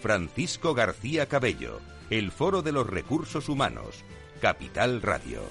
Francisco García Cabello, el Foro de los Recursos Humanos, Capital Radio.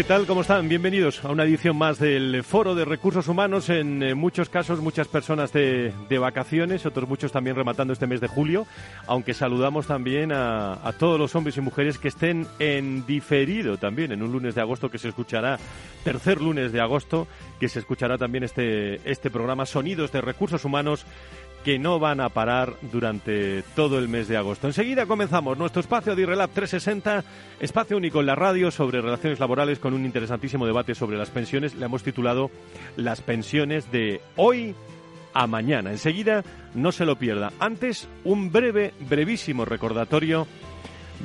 ¿Qué tal? ¿Cómo están? Bienvenidos a una edición más del Foro de Recursos Humanos. En eh, muchos casos, muchas personas de, de vacaciones, otros muchos también rematando este mes de julio, aunque saludamos también a, a, todos los hombres y mujeres que estén en diferido también, en un lunes de agosto que se escuchará, tercer lunes de agosto, que se escuchará también este, este programa Sonidos de Recursos Humanos que no van a parar durante todo el mes de agosto. Enseguida comenzamos nuestro espacio de Irrelab 360, espacio único en la radio sobre relaciones laborales con un interesantísimo debate sobre las pensiones. Le hemos titulado Las pensiones de hoy a mañana. Enseguida no se lo pierda. Antes, un breve, brevísimo recordatorio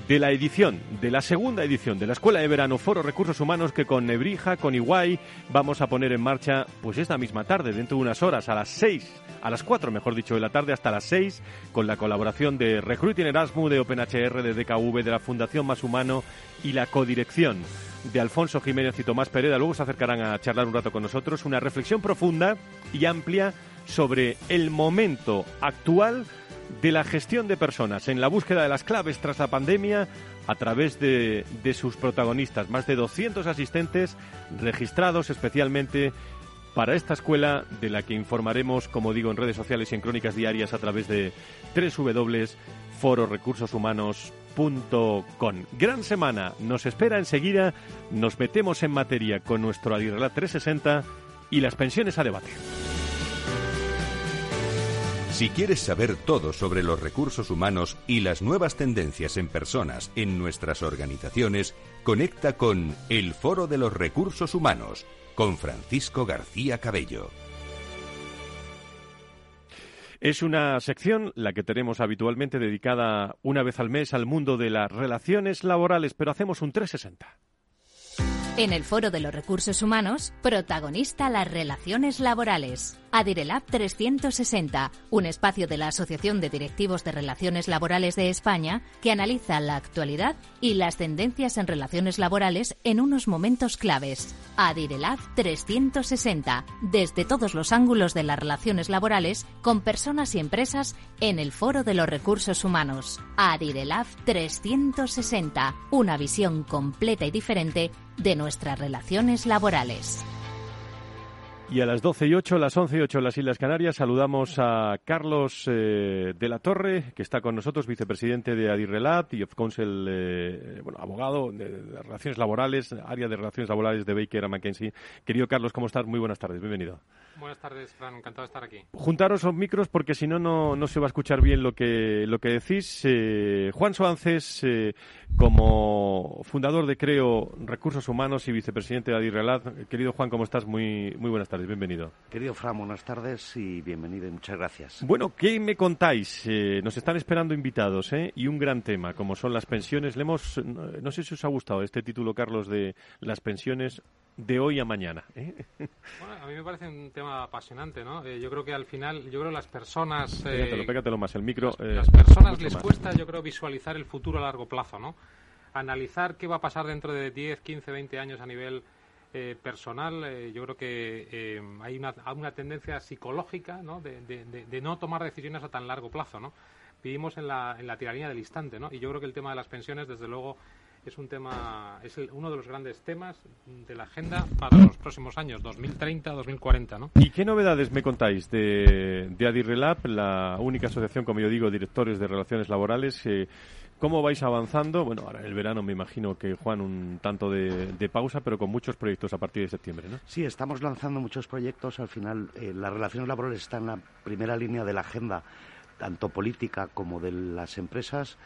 de la edición, de la segunda edición de la Escuela de Verano Foro Recursos Humanos que con Nebrija, con Iguay, vamos a poner en marcha pues esta misma tarde, dentro de unas horas, a las seis, a las cuatro, mejor dicho, de la tarde hasta las seis, con la colaboración de Recruiting Erasmus, de OpenHR, de DKV, de la Fundación Más Humano y la codirección de Alfonso Jiménez y Tomás Pereda. Luego se acercarán a charlar un rato con nosotros, una reflexión profunda y amplia sobre el momento actual de la gestión de personas en la búsqueda de las claves tras la pandemia a través de, de, sus protagonistas. Más de 200 asistentes registrados especialmente para esta escuela de la que informaremos, como digo, en redes sociales y en crónicas diarias a través de www.fororecursoshumanos.com. Gran semana nos espera enseguida. Nos metemos en materia con nuestro Adirrelat 360 y las pensiones a debate. Si quieres saber todo sobre los recursos humanos y las nuevas tendencias en personas en nuestras organizaciones, conecta con El Foro de los Recursos Humanos con Francisco García Cabello. Es una sección, la que tenemos habitualmente dedicada una vez al mes al mundo de las relaciones laborales, pero hacemos un 360. En el Foro de los Recursos Humanos, protagonista las relaciones laborales. Adirelab 360, un espacio de la Asociación de Directivos de Relaciones Laborales de España que analiza la actualidad y las tendencias en relaciones laborales en unos momentos claves. Adirelab 360, desde todos los ángulos de las relaciones laborales con personas y empresas en el Foro de los Recursos Humanos. Adirelab 360, una visión completa y diferente de nuestras relaciones laborales. Y a las 12 y 8, las 11 y 8 en las Islas Canarias, saludamos a Carlos eh, de la Torre, que está con nosotros, vicepresidente de Adirrelat y of Counsel, eh, abogado de, de, Relaciones Laborales, área de Relaciones Laborales de Baker McKenzie. Querido Carlos, ¿cómo estás? Muy buenas tardes, bienvenido. Buenas tardes, Fran, encantado de estar aquí. Juntaros los micros porque si no, no se va a escuchar bien lo que, lo que decís. Eh, Juan Soances, eh, como fundador de Creo Recursos Humanos y vicepresidente de Adirrelat. Querido Juan, ¿cómo estás? Muy, muy buenas tardes, bienvenido. Querido Fran, buenas tardes y bienvenido y muchas gracias. Bueno, ¿qué me contáis? Eh, nos están esperando invitados ¿eh? y un gran tema, como son las pensiones. Le hemos, no sé si os ha gustado este título, Carlos, de las pensiones de hoy a mañana. ¿eh? Bueno, a mí me parece un tema apasionante, ¿no? Eh, yo creo que al final, yo creo que las personas... Eh, pégatelo, pégatelo más, el micro... Las, las personas les más. cuesta, yo creo, visualizar el futuro a largo plazo, ¿no? Analizar qué va a pasar dentro de 10, 15, 20 años a nivel eh, personal, eh, yo creo que eh, hay una, una, tendencia psicológica, ¿no? De, de, de, de, no tomar decisiones a tan largo plazo, ¿no? Vivimos en la, en la tiranía del instante, ¿no? Y yo creo que el tema de las pensiones, desde luego, es un tema, es uno de los grandes temas de la agenda para los próximos años, 2030-2040, ¿no? ¿Y qué novedades me contáis de, de Adirrelab, la única asociación, como yo digo, directores de relaciones laborales? Eh, ¿Cómo vais avanzando? Bueno, ahora en el verano me imagino que, Juan, un tanto de, pausa, pero con muchos proyectos a partir de septiembre, ¿no? Sí, estamos lanzando muchos proyectos. Al final, eh, las relaciones laborales están en la primera línea de la agenda, tanto política como de las empresas.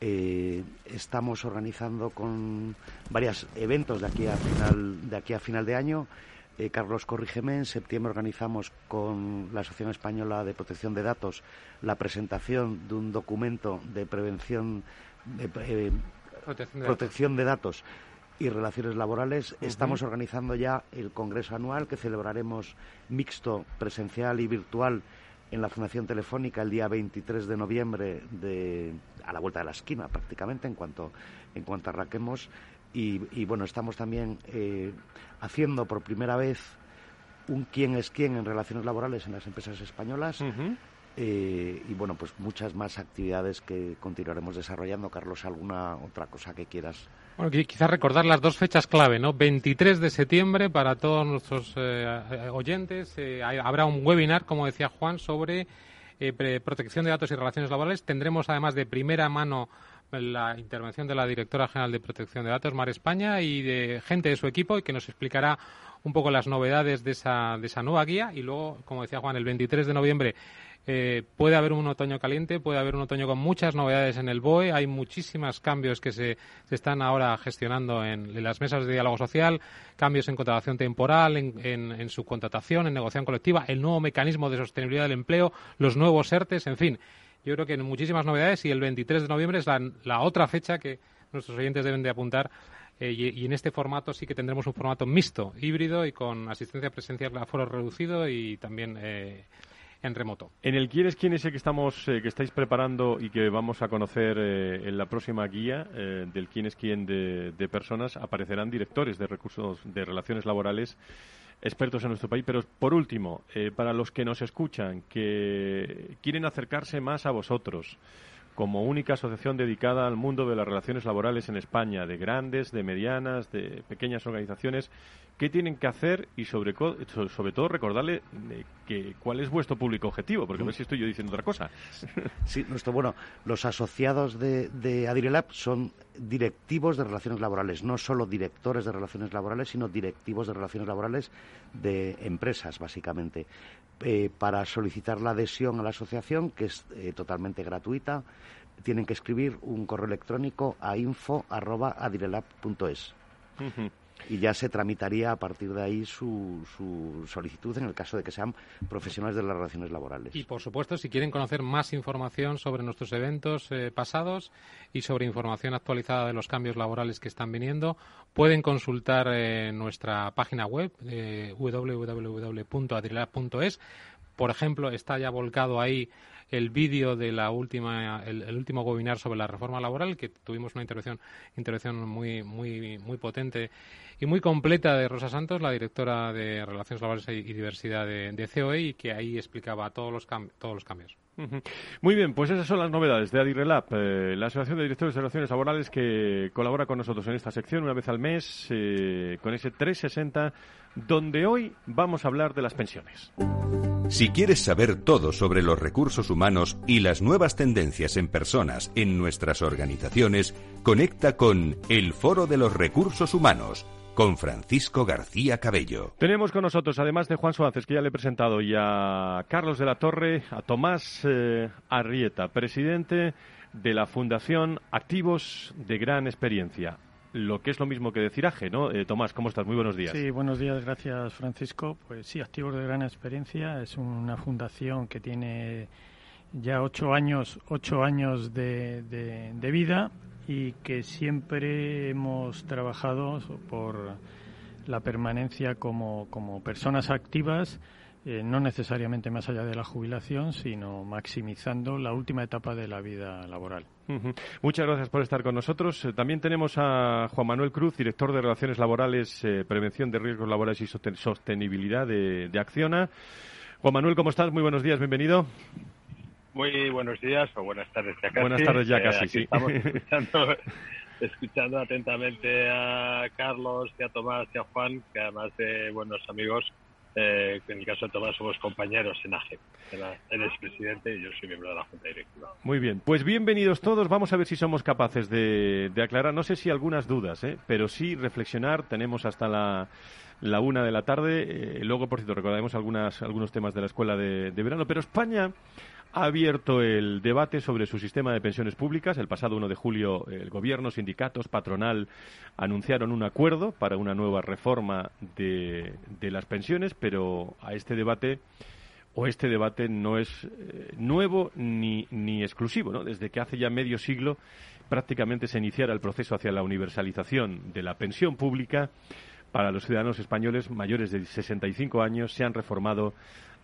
Eh, estamos organizando con varios eventos de aquí a final de aquí a final de año. Eh, Carlos, corrígeme, en septiembre organizamos con la Asociación Española de Protección de Datos la presentación de un documento de prevención, de, eh, protección, de, datos y relaciones laborales. Estamos organizando ya el Congreso Anual que celebraremos mixto, presencial y virtual en la Fundación Telefónica el día 23 de noviembre de, a la vuelta de la esquina prácticamente en cuanto, en cuanto arranquemos. Y, bueno, estamos también eh, haciendo por primera vez un quién es quién en relaciones laborales en las empresas españolas. Eh, y bueno, pues muchas más actividades que continuaremos desarrollando. Carlos, ¿alguna otra cosa que quieras? Bueno, quizás recordar las dos fechas clave, ¿no? 23 de septiembre para todos nuestros eh, oyentes. Eh, habrá un webinar, como decía Juan, sobre protección de datos y relaciones laborales. Tendremos además de primera mano la intervención de la directora general de protección de datos, Mar España, y de gente de su equipo, y que nos explicará un poco las novedades de esa, de esa nueva guía. Y luego, como decía Juan, el 23 de noviembre eh, puede haber un otoño caliente, puede haber un otoño con muchas novedades en el BOE. Hay muchísimos cambios que se, están ahora gestionando en, las mesas de diálogo social, cambios en contratación temporal, en, en, subcontratación, en negociación colectiva, el nuevo mecanismo de sostenibilidad del empleo, los nuevos ERTES, en fin. Yo creo que hay muchísimas novedades y el 23 de noviembre es la, otra fecha que nuestros oyentes deben de apuntar eh, y, en este formato sí que tendremos un formato mixto, híbrido y con asistencia presencial a foro reducido y también eh, en remoto. En el quién es quién es que estamos eh, que estáis preparando y que vamos a conocer eh, en la próxima guía del quién es quién de, de, personas aparecerán directores de recursos de relaciones laborales expertos en nuestro país. Pero por último, para los que nos escuchan, que quieren acercarse más a vosotros, como única asociación dedicada al mundo de las relaciones laborales en España, de grandes, de medianas, de pequeñas organizaciones, ¿qué tienen que hacer? Y sobre, sobre todo recordarle eh, que, cuál es vuestro público objetivo, porque a ver si estoy yo diciendo otra cosa. Sí, nuestro, bueno, los asociados de, de son directivos de relaciones laborales, no solo directores de relaciones laborales, sino directivos de relaciones laborales de empresas, básicamente. Eh, para solicitar la adhesión a la asociación, que es eh, totalmente gratuita, tienen que escribir un correo electrónico a info.adirelab.es y ya se tramitaría a partir de ahí su, solicitud en el caso de que sean profesionales de las relaciones laborales. Y por supuesto, si quieren conocer más información sobre nuestros eventos eh, pasados y sobre información actualizada de los cambios laborales que están viniendo, pueden consultar eh, nuestra página web eh. Por ejemplo, está ya volcado ahí el vídeo de la última el, último webinar sobre la reforma laboral que tuvimos una intervención intervención muy muy muy potente y muy completa de Rosa Santos la directora de relaciones laborales y diversidad de, COE y que ahí explicaba todos los todos los cambios muy bien, pues esas son las novedades de Adirrelab, eh, la Asociación de Directores de Relaciones Laborales que colabora con nosotros en esta sección una vez al mes eh, con ese 360, donde hoy vamos a hablar de las pensiones. Si quieres saber todo sobre los recursos humanos y las nuevas tendencias en personas en nuestras organizaciones, conecta con el Foro de los Recursos Humanos con Francisco García Cabello. Tenemos con nosotros, además de Juan Suárez, que ya le he presentado, y a Carlos de la Torre, a Tomás eh, Arrieta, presidente de la Fundación Activos de Gran Experiencia. Lo que es lo mismo que decir AGE, ¿no? Eh, Tomás, ¿cómo estás? Muy buenos días. Sí, buenos días, gracias Francisco. Pues sí, Activos de Gran Experiencia es una fundación que tiene ya ocho años, ocho años de, de vida y que siempre hemos trabajado por la permanencia como, como personas activas, eh, no necesariamente más allá de la jubilación, sino maximizando la última etapa de la vida laboral. Muchas gracias por estar con nosotros. Eh, también tenemos a Juan Manuel Cruz, director de Relaciones Laborales, eh, Prevención de Riesgos Laborales y Sostenibilidad de, de Acciona. Juan Manuel, ¿cómo estás? Muy buenos días, bienvenido. Muy buenos días o buenas tardes ya casi. Buenas tardes ya eh, casi, sí. Estamos escuchando escuchando atentamente a Carlos y a Tomás y a Juan, que además de buenos amigos, eh, en el caso de Tomás somos compañeros en AGE. Él es presidente y yo soy miembro de la Junta Directiva. Muy bien, pues bienvenidos todos. Vamos a ver si somos capaces de, aclarar, no sé si algunas dudas, ¿eh? pero sí reflexionar. Tenemos hasta la, la una de la tarde. Eh, luego, por cierto, recordaremos algunas, algunos temas de la escuela de verano. Pero España ha abierto el debate sobre su sistema de pensiones públicas. El pasado 1 de julio, el Gobierno, sindicatos, patronal anunciaron un acuerdo para una nueva reforma de, las pensiones, pero a este debate o este debate no es eh, nuevo ni, ni exclusivo. ¿no? Desde que hace ya medio siglo prácticamente se iniciara el proceso hacia la universalización de la pensión pública, para los ciudadanos españoles mayores de 65 años se han reformado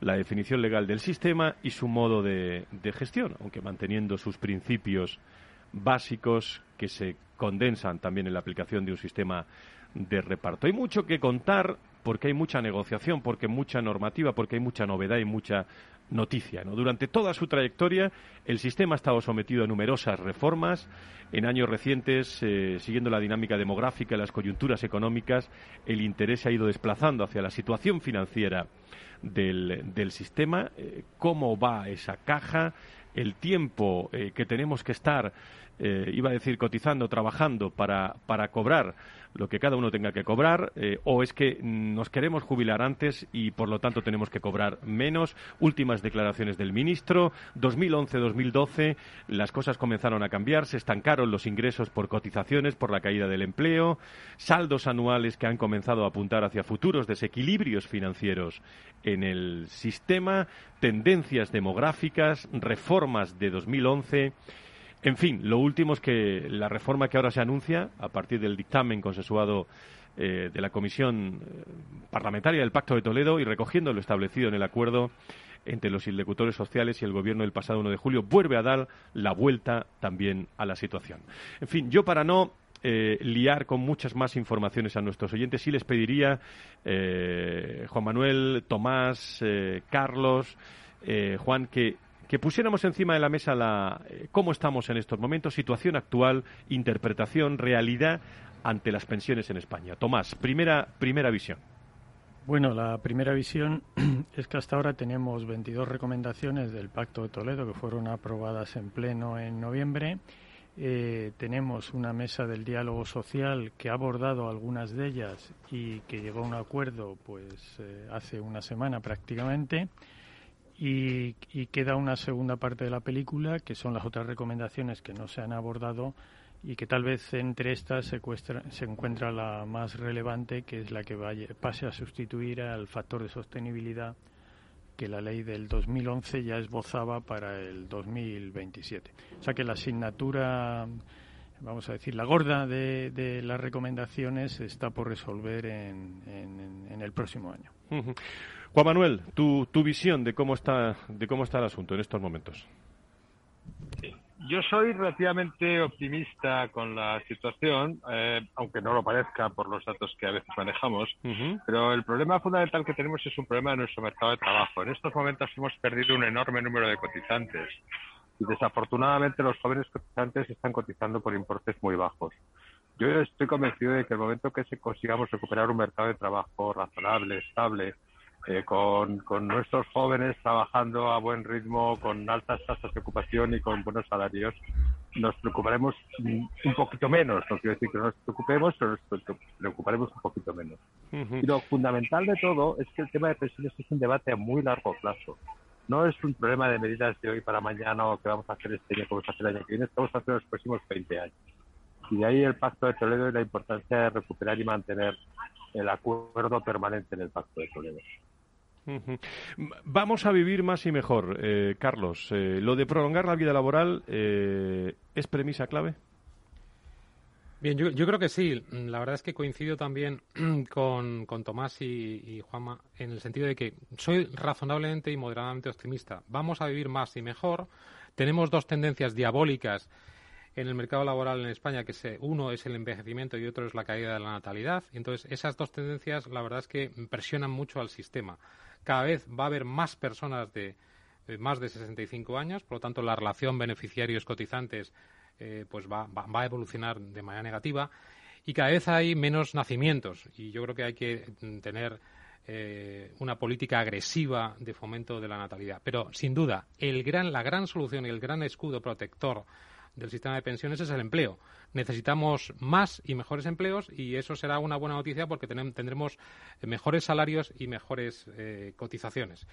la definición legal del sistema y su modo de, gestión, aunque manteniendo sus principios básicos que se condensan también en la aplicación de un sistema de reparto. Hay mucho que contar porque hay mucha negociación, porque mucha normativa, porque hay mucha novedad y mucha noticia. ¿no? Durante toda su trayectoria, el sistema ha estado sometido a numerosas reformas. En años recientes, eh, siguiendo la dinámica demográfica y las coyunturas económicas, el interés se ha ido desplazando hacia la situación financiera del, sistema, eh, cómo va esa caja, el tiempo eh, que tenemos que estar, eh, iba a decir, cotizando, trabajando para, para cobrar lo que cada uno tenga que cobrar, eh, o es que nos queremos jubilar antes y por lo tanto tenemos que cobrar menos. Últimas declaraciones del ministro. 2011-2012 las cosas comenzaron a cambiar, se estancaron los ingresos por cotizaciones, por la caída del empleo, saldos anuales que han comenzado a apuntar hacia futuros desequilibrios financieros en el sistema, tendencias demográficas, reformas de 2011 en fin, lo último es que la reforma que ahora se anuncia, a partir del dictamen consensuado eh, de la Comisión eh, Parlamentaria del Pacto de Toledo y recogiendo lo establecido en el acuerdo entre los interlocutores sociales y el Gobierno del pasado 1 de julio, vuelve a dar la vuelta también a la situación. En fin, yo para no eh, liar con muchas más informaciones a nuestros oyentes, sí les pediría, Juan Manuel, Tomás, Carlos, Juan, que que pusiéramos encima de la mesa la, eh, cómo estamos en estos momentos, situación actual, interpretación, realidad ante las pensiones en España. Tomás, primera, primera visión. Bueno, la primera visión es que hasta ahora tenemos 22 recomendaciones del Pacto de Toledo que fueron aprobadas en pleno en noviembre. Eh, tenemos una mesa del diálogo social que ha abordado algunas de ellas y que llegó a un acuerdo pues eh, hace una semana prácticamente. Y, queda una segunda parte de la película, que son las otras recomendaciones que no se han abordado y que tal vez entre estas se, encuentra la más relevante, que es la que vaya, pase a sustituir al factor de sostenibilidad que la ley del 2011 ya esbozaba para el 2027. O sea que la asignatura, vamos a decir, la gorda de, las recomendaciones está por resolver en el próximo año. Juan Manuel, tu, tu visión de cómo está de cómo está el asunto en estos momentos. Yo soy relativamente optimista con la situación, eh, aunque no lo parezca por los datos que a veces manejamos, pero el problema fundamental que tenemos es un problema de nuestro mercado de trabajo. En estos momentos hemos perdido un enorme número de cotizantes y desafortunadamente los jóvenes cotizantes están cotizando por importes muy bajos. Yo estoy convencido de que el momento que se consigamos recuperar un mercado de trabajo razonable, estable, eh, con, con, nuestros jóvenes trabajando a buen ritmo, con altas tasas de ocupación y con buenos salarios, nos preocuparemos un poquito menos. No quiero decir que no nos preocupemos, pero nos preocuparemos un poquito menos. Y lo fundamental de todo es que el tema de pensiones es un debate a muy largo plazo. No es un problema de medidas de hoy para mañana o que vamos a hacer este año, que vamos a hacer el año que viene, que vamos a hacer los próximos 20 años. Y de ahí el Pacto de Toledo y la importancia de recuperar y mantener el acuerdo permanente en el Pacto de Toledo. Vamos a vivir más y mejor, eh, Carlos. Eh, ¿Lo de prolongar la vida laboral eh, es premisa clave? Bien, yo, creo que sí. La verdad es que coincido también con, Tomás y, y, Juanma en el sentido de que soy razonablemente y moderadamente optimista. Vamos a vivir más y mejor. Tenemos dos tendencias diabólicas en el mercado laboral en España, que se, uno es el envejecimiento y otro es la caída de la natalidad. Entonces, esas dos tendencias, la verdad es que presionan mucho al sistema. Cada vez va a haber más personas de más de 65 años, por lo tanto, la relación beneficiarios-cotizantes eh, pues va, va, a evolucionar de manera negativa y cada vez hay menos nacimientos y yo creo que hay que tener eh, una política agresiva de fomento de la natalidad. Pero sin duda, el gran, la gran solución y el gran escudo protector del sistema de pensiones es el empleo. Necesitamos más y mejores empleos y eso será una buena noticia porque tendremos mejores salarios y mejores eh, cotizaciones.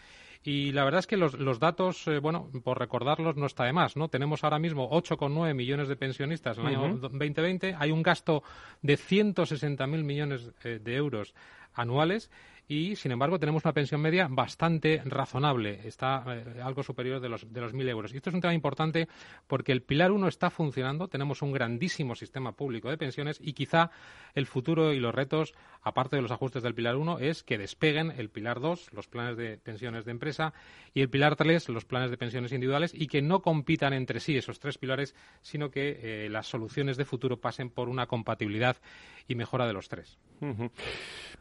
Y la verdad es que los, datos, eh, bueno, por recordarlos no está de más, ¿no? Tenemos ahora mismo 8,9 millones de pensionistas en el año 2020, hay un gasto de 160.000 millones eh, de euros anuales y, sin embargo, tenemos una pensión media bastante razonable, está eh, algo superior de los, de los 1.000 euros. Y esto es un tema importante porque el Pilar 1 está funcionando, tenemos un grandísimo sistema público de pensiones y quizá el futuro y los retos, aparte de los ajustes del Pilar 1, es que despeguen el Pilar 2, los planes de pensiones de empresa, y el Pilar 3, los planes de pensiones individuales, y que no compitan entre sí esos tres pilares, sino que eh, las soluciones de futuro pasen por una compatibilidad y mejora de los tres.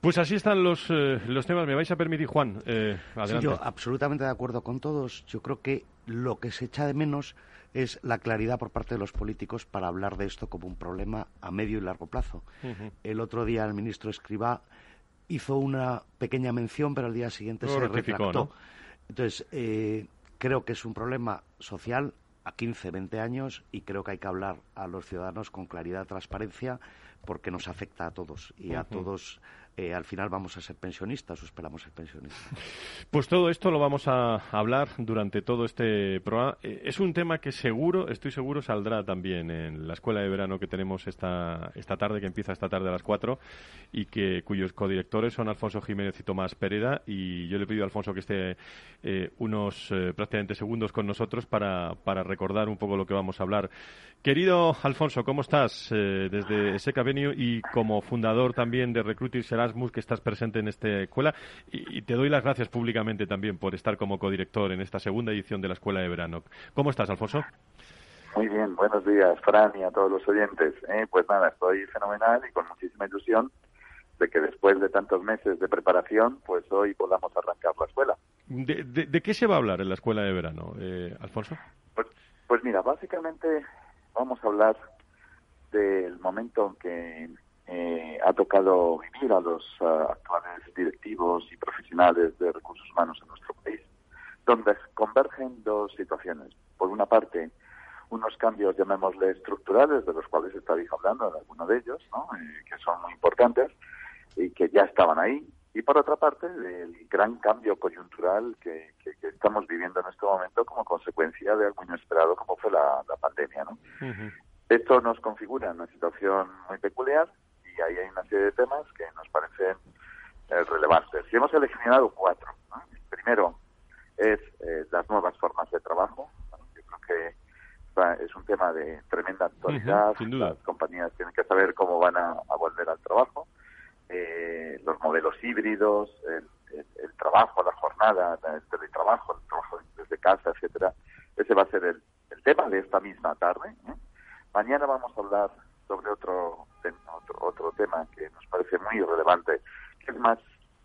Pues así están los, eh, los temas. ¿Me vais a permitir, Juan? Eh, yo absolutamente de acuerdo con todos. Yo creo que lo que se echa de menos es la claridad por parte de los políticos para hablar de esto como un problema a medio y largo plazo. El otro día el ministro Escribá hizo una pequeña mención, pero al día siguiente se retractó. Entonces, eh, creo que es un problema social a 15, 20 años y creo que hay que hablar a los ciudadanos con claridad, transparencia, porque nos afecta a todos y a todos eh, al final vamos a ser pensionistas o esperamos ser pensionistas. Pues todo esto lo vamos a hablar durante todo este programa. Eh, es un tema que seguro, estoy seguro, saldrá también en la escuela de verano que tenemos esta, esta tarde, que empieza esta tarde a las 4 y que cuyos codirectores son Alfonso Jiménez y Tomás Pereda. Y yo le pido a Alfonso que esté eh, unos prácticamente segundos con nosotros para, para recordar un poco lo que vamos a hablar. Querido Alfonso, ¿cómo estás? desde Seca Venue y como fundador también de Recruiting será que estás presente en esta escuela y, te doy las gracias públicamente también por estar como codirector en esta segunda edición de la Escuela de Verano. ¿Cómo estás, Alfonso? Muy bien, buenos días, Fran, y a todos los oyentes. Eh, pues nada, estoy fenomenal y con muchísima ilusión de que después de tantos meses de preparación, pues hoy podamos arrancar la escuela. ¿De, qué se va a hablar en la escuela de verano, eh, Alfonso? Pues, pues mira, básicamente vamos a hablar del momento en que eh, ha tocado vivir a los eh, actuales directivos y profesionales de recursos humanos en nuestro país, donde convergen dos situaciones. Por una parte, unos cambios, llamémosle estructurales, de los cuales estáis hablando, de alguno de ellos, ¿no? Eh, que son muy importantes y que ya estaban ahí. Y por otra parte, el gran cambio coyuntural que, estamos viviendo en este momento como consecuencia de algo inesperado como fue la, pandemia. ¿no? Esto nos configura una situación muy peculiar y ahí hay una serie de temas que nos parecen eh, relevantes. Y hemos seleccionado cuatro. primero es eh, las nuevas formas de trabajo. Yo creo que es un tema de tremenda actualidad. Las compañías tienen que saber cómo van a, volver al trabajo. Eh, los modelos híbridos, el, trabajo, la jornada, el teletrabajo, el trabajo desde casa, etcétera. Ese va a ser el, el tema de esta misma tarde. Mañana vamos a hablar sobre otro, otro, tema que nos parece muy relevante, que es más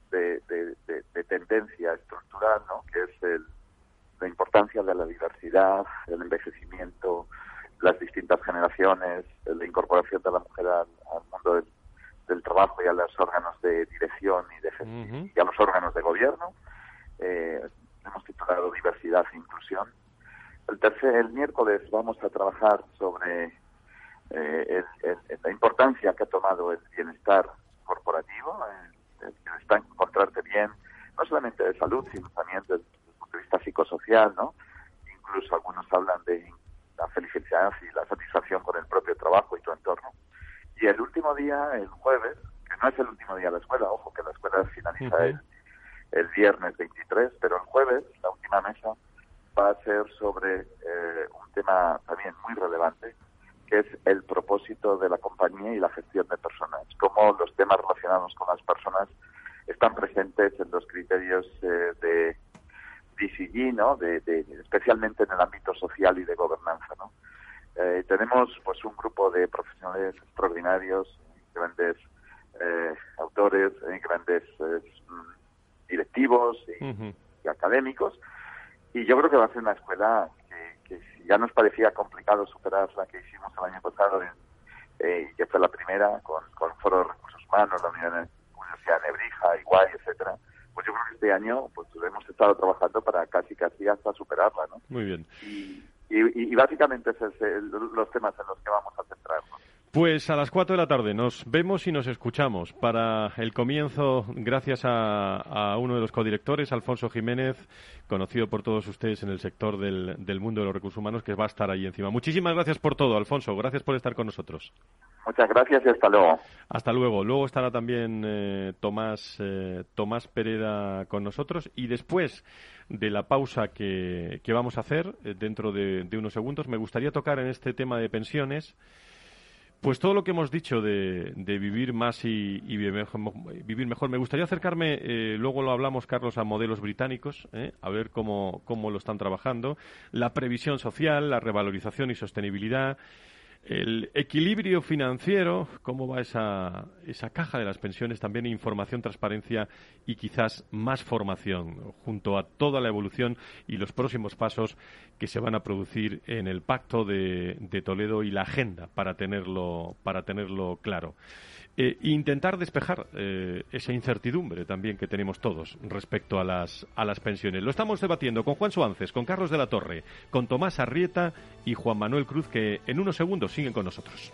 de, tendencia estructural, ¿no? que es la importancia de la diversidad, el envejecimiento, las distintas generaciones, la incorporación de la mujer al, mundo del, trabajo y a los órganos de dirección y, de, y a los órganos de gobierno. Eh, hemos titulado Diversidad e Inclusión. El tercer, el miércoles vamos a trabajar sobre eh, la importancia que ha tomado el bienestar corporativo, el, bienestar, encontrarte bien, no solamente de salud, sino también desde, el punto de vista psicosocial, ¿no? Incluso algunos hablan de la felicidad y la satisfacción con el propio trabajo y tu entorno. Y el último día, el jueves, que no es el último día de la escuela, ojo que la escuela finaliza el, el viernes 23, pero el jueves, la última mesa, va a ser sobre eh, un tema también muy relevante, que es el propósito de la compañía y la gestión de personas, cómo los temas relacionados con las personas están presentes en los criterios eh, de DCG, ¿no? De, especialmente en el ámbito social y de gobernanza. ¿no? Eh, tenemos pues un grupo de profesionales extraordinarios, grandes eh, autores, grandes directivos y, y, académicos, y yo creo que va a ser una escuela que que ya nos parecía complicado superar la que hicimos el año pasado, eh, que fue la primera, con, con Foro de Recursos Humanos, la Universidad de Nebrija, Iguay, etcétera, pues yo creo que este año pues hemos estado trabajando para casi casi hasta superarla, ¿no? Muy bien. Y, básicamente esos son los temas en los que vamos. Pues a las 4 de la tarde nos vemos y nos escuchamos para el comienzo, gracias a, uno de los codirectores, Alfonso Jiménez, conocido por todos ustedes en el sector del, del, mundo de los recursos humanos, que va a estar ahí encima. Muchísimas gracias por todo, Alfonso. Gracias por estar con nosotros. Muchas gracias y hasta luego. Hasta luego. Luego estará también eh, Tomás, eh, Tomás Pereda con nosotros y después de la pausa que, que vamos a hacer eh, dentro de unos segundos, me gustaría tocar en este tema de pensiones pues todo lo que hemos dicho de, vivir más y, vivir, mejor, Me gustaría acercarme, eh, luego lo hablamos, Carlos, a modelos británicos, eh, a ver cómo, cómo lo están trabajando. La previsión social, la revalorización y sostenibilidad, el equilibrio financiero, cómo va esa, esa caja de las pensiones, también información, transparencia y quizás más formación, junto a toda la evolución y los próximos pasos que se van a producir en el Pacto de, Toledo y la agenda para tenerlo, para tenerlo claro. Eh, intentar despejar eh, esa incertidumbre también que tenemos todos respecto a las, a las pensiones. Lo estamos debatiendo con Juan Suárez, con Carlos de la Torre, con Tomás Arrieta y Juan Manuel Cruz, que en unos segundos siguen con nosotros.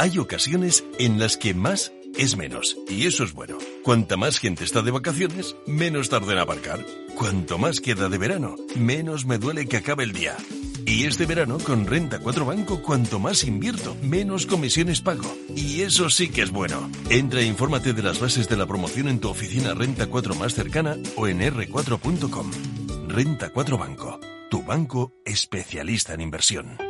Hay ocasiones en las que más es menos, y eso es bueno. Cuanta más gente está de vacaciones, menos tarda en aparcar. Cuanto más queda de verano, menos me duele que acabe el día. Y este verano, con Renta 4 Banco, cuanto más invierto, menos comisiones pago. Y eso sí que es bueno. Entra e infórmate de las bases de la promoción en tu oficina Renta 4 más cercana o en r4.com. Renta 4 Banco, tu banco especialista en inversión.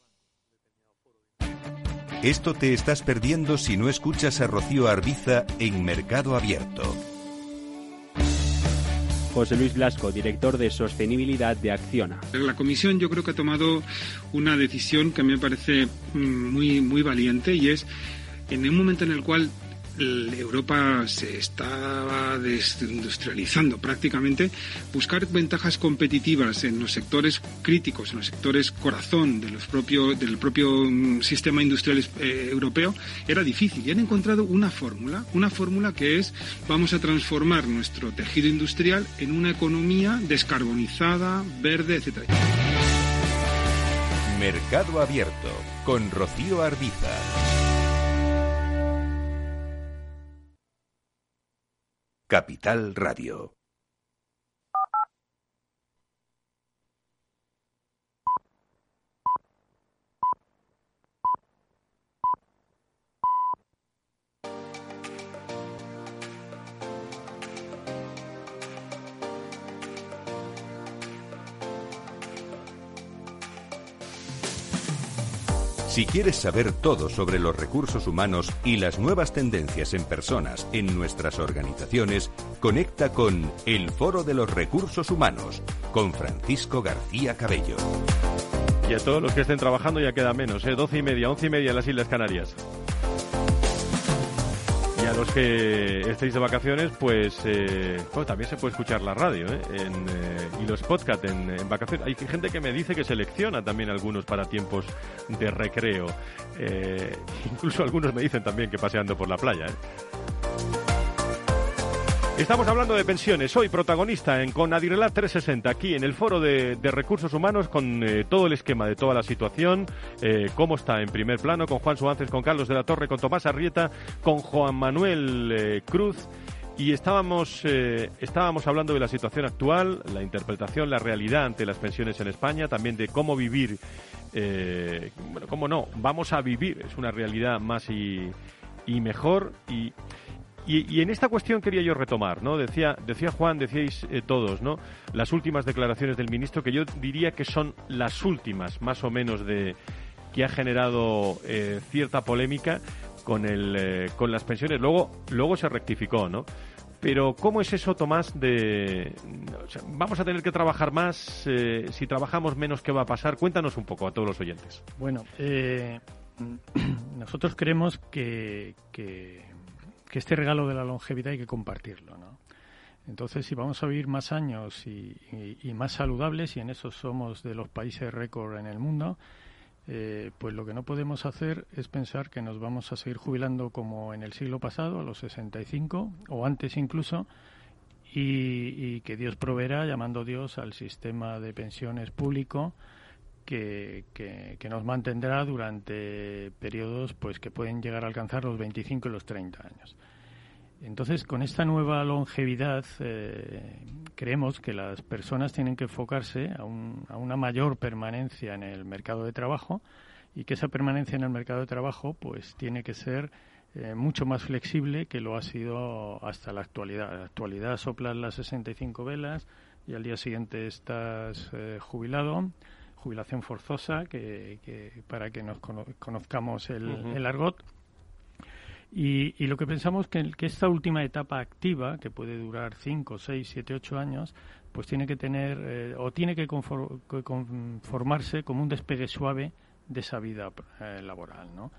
Esto te estás perdiendo si no escuchas a Rocío Arbiza en Mercado Abierto. José Luis Blasco, director de Sostenibilidad de Acciona. La comisión yo creo que ha tomado una decisión que a mí me parece mm, muy, muy valiente y es en un momento en el cual Europa se estaba desindustrializando prácticamente, buscar ventajas competitivas en los sectores críticos, en los sectores corazón los del propio mm, sistema industrial eh, europeo, era difícil. Y han encontrado una fórmula, una fórmula que es vamos a transformar nuestro tejido industrial en una economía descarbonizada, verde, etc. Mercado Abierto con Rocío Arbiza. Capital Radio. Si quieres saber todo sobre los recursos humanos y las nuevas tendencias en personas en nuestras organizaciones, conecta con El Foro de los Recursos Humanos con Francisco García Cabello. Y a todos los que estén trabajando ya queda menos, ¿eh? 12 y media, 11 y media en las Islas Canarias. Los que estéis de vacaciones, pues eh, también se puede escuchar la radio ¿eh? eh y los podcasts en, vacaciones. Hay gente que me dice que selecciona también algunos para tiempos de recreo. Eh, incluso algunos me dicen también que paseando por la playa. Estamos hablando de pensiones. Soy protagonista en con Adirelat 360 aquí en el foro de, recursos humanos con eh, todo el esquema de toda la situación, eh, cómo está en primer plano con Juan Suárez, con Carlos de la Torre, con Tomás Arrieta, con Juan Manuel eh, Cruz. Y estábamos, estábamos hablando de la situación actual, la interpretación, la realidad ante las pensiones en España, también de cómo vivir, bueno, cómo no, vamos a vivir, es una realidad más y, y mejor. Y, y, en esta cuestión quería yo retomar, ¿no? Decía, decía Juan, decíais eh, todos, ¿no? Las últimas declaraciones del ministro, que yo diría que son las últimas, más o menos, de que ha generado eh, cierta polémica con, el, eh, con las pensiones. Luego, luego se rectificó, ¿no? Pero ¿cómo es eso, Tomás, de... vamos a tener que trabajar más, si trabajamos menos, ¿qué va a pasar? Cuéntanos un poco a todos los oyentes. Bueno, nosotros creemos que, que que este regalo de la longevidad hay que compartirlo, ¿no? Entonces, si vamos a vivir más años y, más saludables, y en eso somos de los países récord en el mundo, eh, pues lo que no podemos hacer es pensar que nos vamos a seguir jubilando como en el siglo pasado, a los 65, o antes incluso, y, y que Dios proveerá, llamando Dios al sistema de pensiones público, que, nos mantendrá durante periodos pues que pueden llegar a alcanzar los 25 y los 30 años. Entonces, con esta nueva longevidad, eh, creemos que las personas tienen que enfocarse a, una mayor permanencia en el mercado de trabajo y que esa permanencia en el mercado de trabajo pues tiene que ser eh, mucho más flexible que lo ha sido hasta la actualidad. En la actualidad soplan las 65 velas y al día siguiente estás eh, jubilado jubilación forzosa, que, para que nos conozcamos el, argot. Y, lo que pensamos que, que esta última etapa activa, que puede durar 5, 6, 7, 8 años, pues tiene que tener eh, o tiene que, conformarse como un despegue suave de esa vida eh, laboral, ¿no?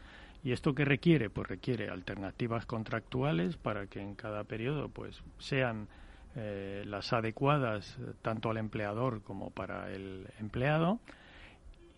¿Y esto qué requiere? Pues requiere alternativas contractuales para que en cada periodo pues sean eh, las adecuadas tanto al empleador como para el empleado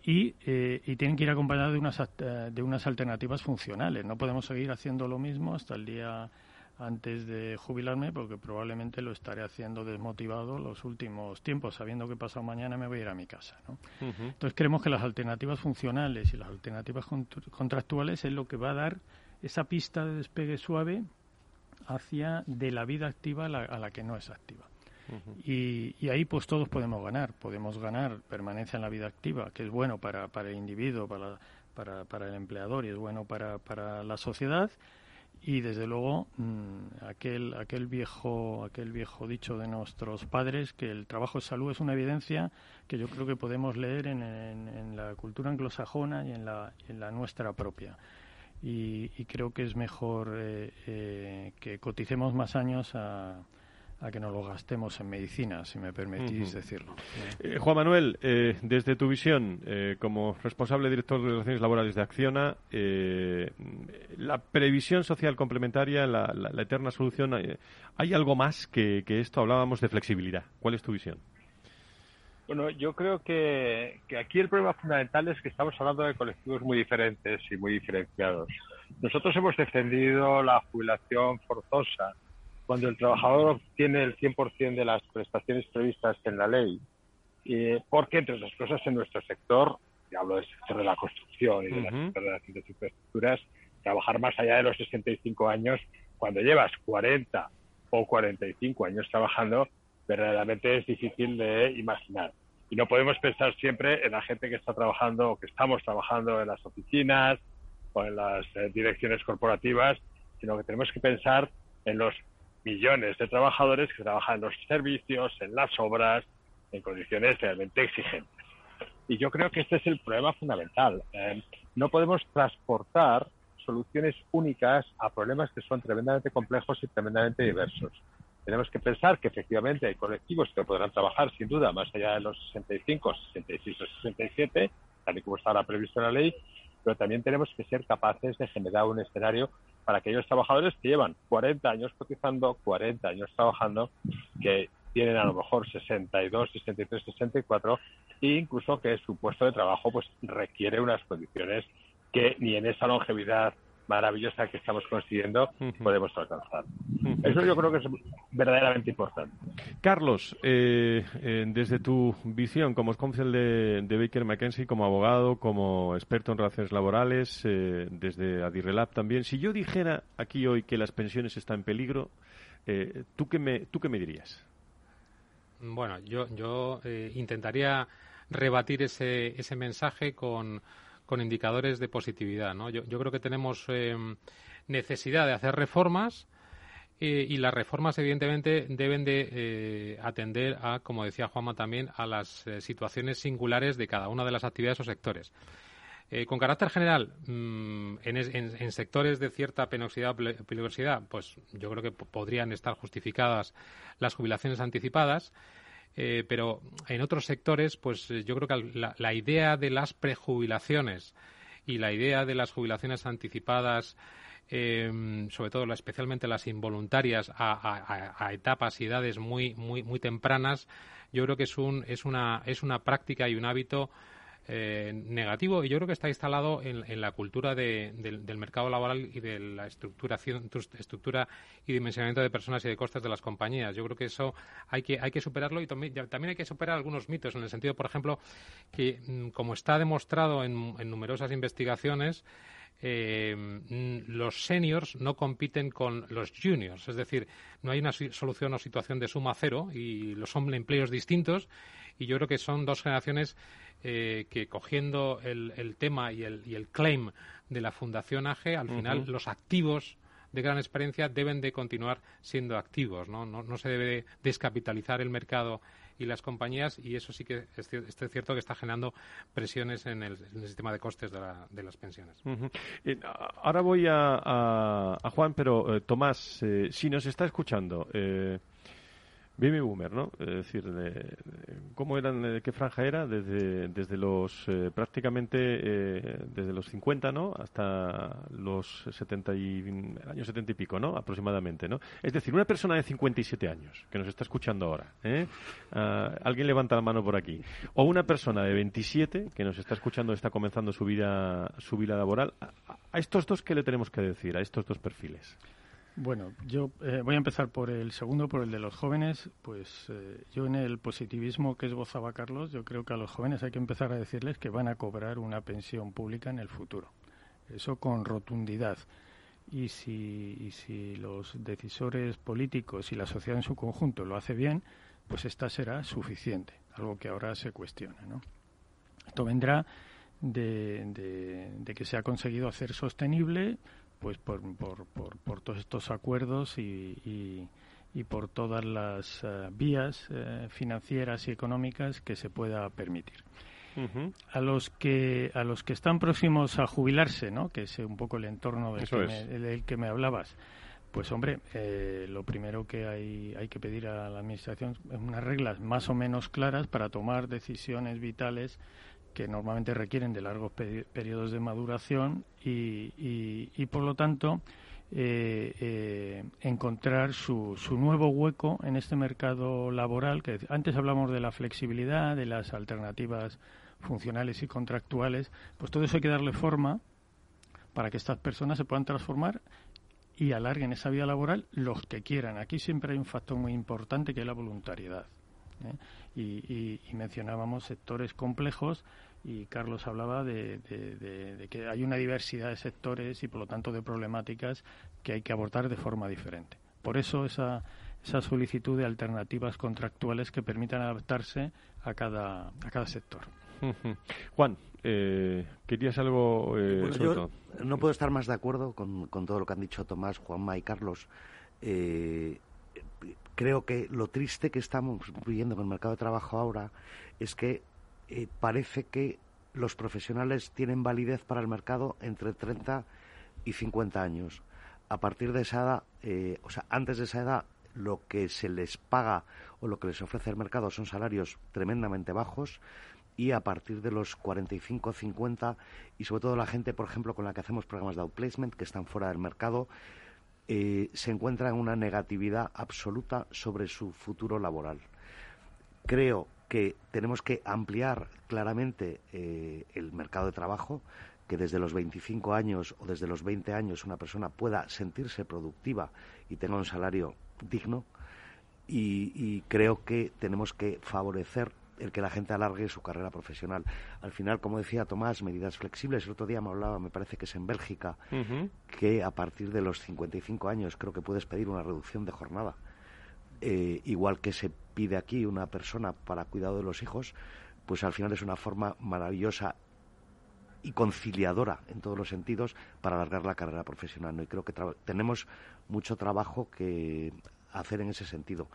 y, eh, y tienen que ir acompañadas de unas, eh, de unas alternativas funcionales. No podemos seguir haciendo lo mismo hasta el día antes de jubilarme porque probablemente lo estaré haciendo desmotivado los últimos tiempos, sabiendo que pasado mañana me voy a ir a mi casa. ¿no? Entonces creemos que las alternativas funcionales y las alternativas contractuales es lo que va a dar esa pista de despegue suave hacia de la vida activa a la, que no es activa. y, ahí pues todos podemos ganar. Podemos ganar permanencia en la vida activa, que es bueno para, para el individuo, para, para, para, el empleador y es bueno para, para la sociedad. Y desde luego mm, aquel, aquel, viejo, aquel viejo dicho de nuestros padres que el trabajo de salud es una evidencia que yo creo que podemos leer en, en, la cultura anglosajona y en la, en la nuestra propia y, creo que es mejor eh, eh, que coticemos más años a, que nos lo gastemos en medicina, si me permitís decirlo. Eh, Juan Manuel, desde tu visión como responsable director de Relaciones Laborales de Acciona, la previsión social complementaria, la, eterna solución, ¿hay algo más que esto? Hablábamos de flexibilidad. ¿Cuál es tu visión? Bueno, yo creo que, aquí el problema fundamental es que estamos hablando de colectivos muy diferentes y muy diferenciados. Nosotros hemos defendido la jubilación forzosa cuando el trabajador obtiene el 100% de las prestaciones previstas en la ley, porque, entre otras cosas, en nuestro sector, y hablo del sector de la construcción y del sector de las infraestructuras, trabajar más allá de los 65 años, cuando llevas 40 o 45 años trabajando, verdaderamente es difícil de imaginar. Y no podemos pensar siempre en la gente que está trabajando o que estamos trabajando en las oficinas o en las eh, direcciones corporativas, sino que tenemos que pensar en los millones de trabajadores que trabajan en los servicios, en las obras, en condiciones realmente exigentes. Y yo creo que este es el problema fundamental. Eh, no podemos transportar soluciones únicas a problemas que son tremendamente complejos y tremendamente diversos. Tenemos que pensar que efectivamente hay colectivos que podrán trabajar sin duda más allá de los 65, 66 o 67, tal y como está previsto en la ley, pero también tenemos que ser capaces de generar un escenario para aquellos trabajadores que llevan 40 años cotizando, 40 años trabajando, que tienen a lo mejor 62, 63, 64 e incluso que su puesto de trabajo pues requiere unas condiciones que ni en esa longevidad maravillosa que estamos consiguiendo podemos alcanzar. Eso yo creo que es verdaderamente importante. Carlos, eh, eh, desde tu visión como counsel de, de, Baker McKenzie, como abogado, como experto en relaciones laborales, eh, desde Adirrelab también, si yo dijera aquí hoy que las pensiones están en peligro, ¿tú, qué me, ¿tú qué me dirías? Bueno, yo, yo eh, intentaría rebatir ese, ese mensaje con, con indicadores de positividad. Yo, creo que tenemos em, necesidad de hacer reformas eh, y las reformas, evidentemente, deben de eh, atender a, como decía Juanma también, a las situaciones singulares de cada una de las actividades o sectores. con carácter general, mm, en, en, sectores de cierta penosidad o peligrosidad, pues yo creo que podrían estar justificadas las jubilaciones anticipadas. Eh, pero en otros sectores, pues eh, yo creo que la, idea de las prejubilaciones y la idea de las jubilaciones anticipadas, em, sobre todo especialmente las involuntarias a, etapas y edades muy, muy, muy tempranas, yo creo que es, un, es, una, es una práctica y un hábito eh, negativo y yo creo que está instalado en, la cultura del mercado laboral y de la estructura y dimensionamiento de personas y de costes de las compañías. Yo creo que eso hay que, hay que superarlo y también hay que superar algunos mitos en el sentido, por ejemplo, que mm, como está demostrado en, numerosas investigaciones, eh, mm, los seniors no compiten con los juniors, es decir, no hay una solución o situación de suma cero y los son empleos distintos y yo creo que son dos generaciones eh, que cogiendo el, tema y el, y el, claim de la Fundación AGE, al final los activos de gran experiencia deben de continuar siendo activos, ¿no? No, se debe descapitalizar el mercado y las compañías y eso sí que es, cierto que está generando presiones en el, sistema de costes de, las pensiones. Eh, ahora voy a, Juan, pero eh, Tomás, si nos está escuchando, Baby Boomer, ¿no? Es decir, ¿cómo eran, qué franja era? Desde, desde los, eh, prácticamente, eh, desde los 50, ¿no? Hasta los 70 y, años 70 y pico, ¿no? Aproximadamente, ¿no? Es decir, una persona de 57 años que nos está escuchando ahora, ¿eh? Ah, alguien levanta la mano por aquí. O una persona de 27 que nos está escuchando, está comenzando su vida, su vida laboral. a estos dos, ¿qué le tenemos que decir? A estos dos perfiles. Bueno, yo eh, voy a empezar por el segundo, por el de los jóvenes. Pues eh, yo en el positivismo que esbozaba Carlos, yo creo que a los jóvenes hay que empezar a decirles que van a cobrar una pensión pública en el futuro. Eso con rotundidad. Y si, y si los decisores políticos y la sociedad en su conjunto lo hace bien, pues esta será suficiente, algo que ahora se cuestiona. ¿no? Esto vendrá de, de, de que se ha conseguido hacer sostenible pues por, por, por, todos estos acuerdos y, y, por todas las eh, vías eh, financieras y económicas que se pueda permitir. A los que a los que están próximos a jubilarse, ¿no? Que es un poco el entorno del, que me, que me, hablabas. Pues hombre, eh, lo primero que hay, hay que pedir a la administración es unas reglas más o menos claras para tomar decisiones vitales que normalmente requieren de largos periodos de maduración y, y, por lo tanto eh, eh, encontrar su, su, nuevo hueco en este mercado laboral que antes hablamos de la flexibilidad de las alternativas funcionales y contractuales pues todo eso hay que darle forma para que estas personas se puedan transformar y alarguen esa vida laboral los que quieran aquí siempre hay un factor muy importante que es la voluntariedad ¿eh? Y, mencionábamos sectores complejos y Carlos hablaba de, que hay una diversidad de sectores y por lo tanto de problemáticas que hay que abordar de forma diferente. Por eso esa, esa solicitud de alternativas contractuales que permitan adaptarse a cada, a cada sector. Juan, eh, ¿querías algo eh, yo No puedo estar más de acuerdo con, con, todo lo que han dicho Tomás, Juanma y Carlos. Eh, creo que lo triste que estamos viviendo con el mercado de trabajo ahora es que eh, parece que los profesionales tienen validez para el mercado entre 30 y 50 años. A partir de esa edad, eh, o sea, antes de esa edad, lo que se les paga o lo que les ofrece el mercado son salarios tremendamente bajos y a partir de los 45, 50 y sobre todo la gente, por ejemplo, con la que hacemos programas de outplacement que están fuera del mercado, eh, se encuentra en una negatividad absoluta sobre su futuro laboral. Creo que tenemos que ampliar claramente eh, el mercado de trabajo, que desde los 25 años o desde los 20 años una persona pueda sentirse productiva y tenga un salario digno. y creo que tenemos que favorecer el que la gente alargue su carrera profesional. Al final, como decía Tomás, medidas flexibles. El otro día me hablaba, me parece que es en Bélgica, que a partir de los 55 años creo que puedes pedir una reducción de jornada. Eh, igual que se pide aquí una persona para cuidado de los hijos, pues al final es una forma maravillosa y conciliadora en todos los sentidos para alargar la carrera profesional. Y creo que tenemos mucho trabajo que hacer en ese sentido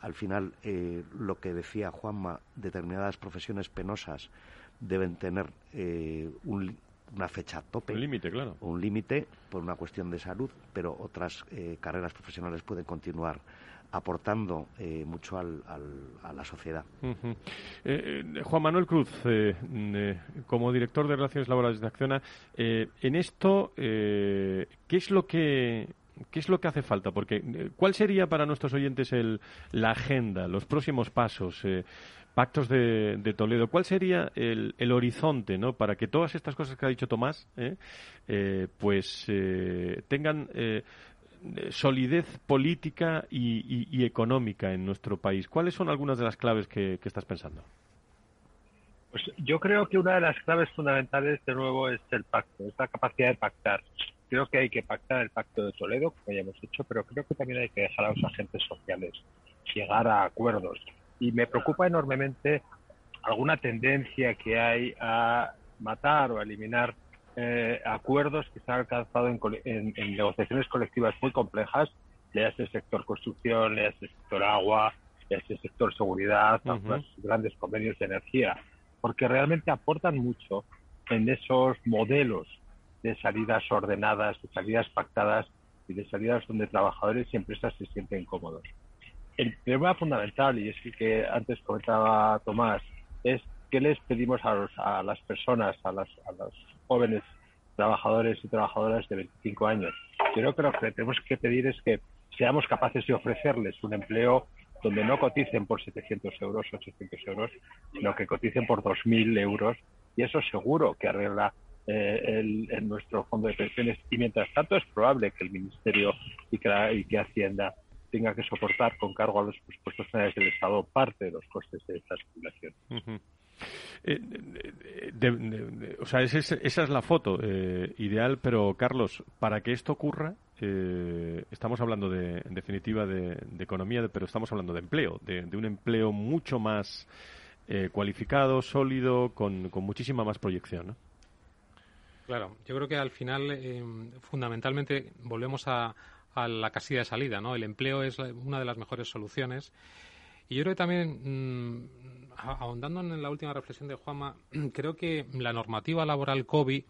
al final eh, lo que decía Juanma, determinadas profesiones penosas deben tener eh, una fecha tope. Un límite, claro. Un límite por una cuestión de salud, pero otras eh, carreras profesionales pueden continuar aportando mucho al, a la sociedad. Juan Manuel Cruz, como director de Relaciones Laborales de Acciona, en esto, ¿qué es lo que ¿Qué es lo que hace falta? Porque, eh, ¿cuál sería para nuestros oyentes el, la agenda, los próximos pasos, eh, pactos de, Toledo? ¿Cuál sería el, el, horizonte ¿no? para que todas estas cosas que ha dicho Tomás eh, pues tengan solidez política y, económica en nuestro país? ¿Cuáles son algunas de las claves que, que estás pensando? Pues yo creo que una de las claves fundamentales, de nuevo, es el pacto, es la capacidad de pactar creo que hay que pactar el pacto de Toledo, como ya hemos dicho, pero creo que también hay que dejar a los agentes sociales llegar a acuerdos. Y me preocupa enormemente alguna tendencia que hay a matar o a eliminar eh, acuerdos que se han alcanzado en, negociaciones colectivas muy complejas, leas el sector construcción, leas el sector agua, leas el sector seguridad, los grandes convenios de energía, porque realmente aportan mucho en esos modelos de salidas ordenadas, de salidas pactadas y de salidas donde trabajadores y empresas se sienten cómodos. El problema fundamental, y es el que antes comentaba Tomás, es qué les pedimos a, a las personas, a, las, a los jóvenes trabajadores y trabajadoras de 25 años. Yo creo que lo que tenemos que pedir es que seamos capaces de ofrecerles un empleo donde no coticen por 700 euros, 800 euros, sino que coticen por 2.000 euros y eso seguro que arregla eh, en nuestro fondo de pensiones y mientras tanto es probable que el Ministerio y que, Hacienda tenga que soportar con cargo a los presupuestos generales del Estado parte de los costes de estas jubilaciones. Eh, o sea, esa es la foto eh, ideal, pero Carlos, para que esto ocurra, estamos hablando de, en definitiva de, economía, pero estamos hablando de empleo, de, un empleo mucho más cualificado, sólido, con, con muchísima más proyección. ¿no? Claro, yo creo que al final, eh, fundamentalmente, volvemos a, la casilla de salida, ¿no? El empleo es una de las mejores soluciones. Y yo creo que también, mm, ahondando en la última reflexión de Juanma, creo que la normativa laboral COVID